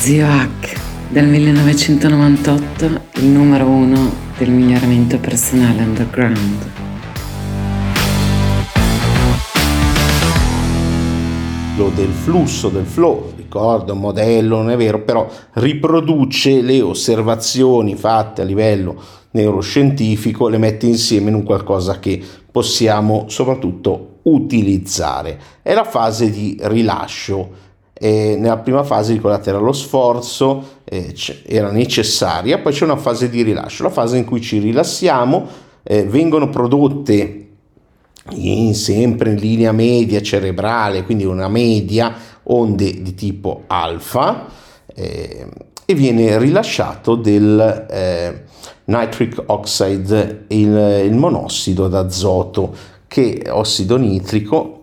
Zio Hack del 1998, il numero uno del miglioramento personale underground. del flusso, del flow, ricordo, modello, non è vero, però riproduce le osservazioni fatte a livello neuroscientifico, le mette insieme in un qualcosa che possiamo soprattutto utilizzare. È la fase di rilascio e nella prima fase, ricordate, era lo sforzo, eh, era necessaria, poi c'è una fase di rilascio, la fase in cui ci rilassiamo, eh, vengono prodotte in, sempre in linea media cerebrale, quindi una media, onde di tipo alfa, eh, e viene rilasciato del eh, nitric oxide, il, il monossido d'azoto, che è ossido nitrico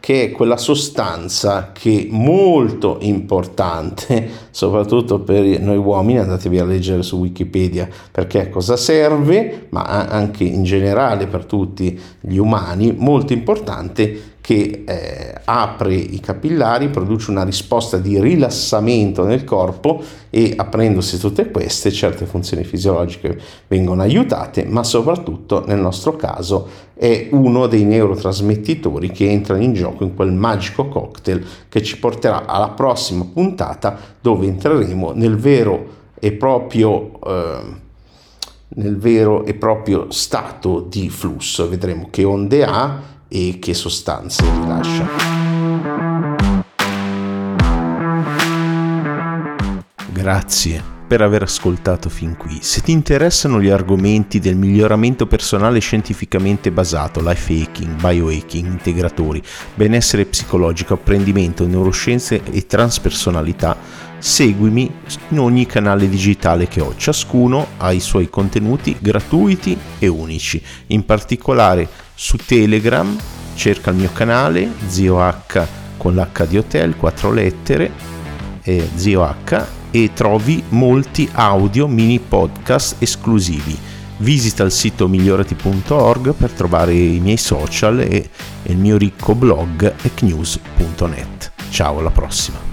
che è quella sostanza che è molto importante, soprattutto per noi uomini, andatevi a leggere su Wikipedia perché cosa serve, ma anche in generale per tutti gli umani, molto importante che eh, apre i capillari, produce una risposta di rilassamento nel corpo e aprendosi tutte queste certe funzioni fisiologiche vengono aiutate, ma soprattutto nel nostro caso è uno dei neurotrasmettitori che entrano in gioco in quel magico cocktail che ci porterà alla prossima puntata dove entreremo nel vero e proprio eh, nel vero e proprio stato di flusso. Vedremo che onde ha e che sostanze rilascia. Grazie per aver ascoltato fin qui. Se ti interessano gli argomenti del miglioramento personale scientificamente basato, life hacking, biohacking, integratori, benessere psicologico, apprendimento, neuroscienze e transpersonalità, seguimi in ogni canale digitale che ho. Ciascuno ha i suoi contenuti gratuiti e unici. In particolare su Telegram cerca il mio canale Zio H con l'H di hotel, quattro lettere, eh, Zio H e trovi molti audio mini podcast esclusivi. Visita il sito migliorati.org per trovare i miei social e il mio ricco blog ecnews.net. Ciao, alla prossima!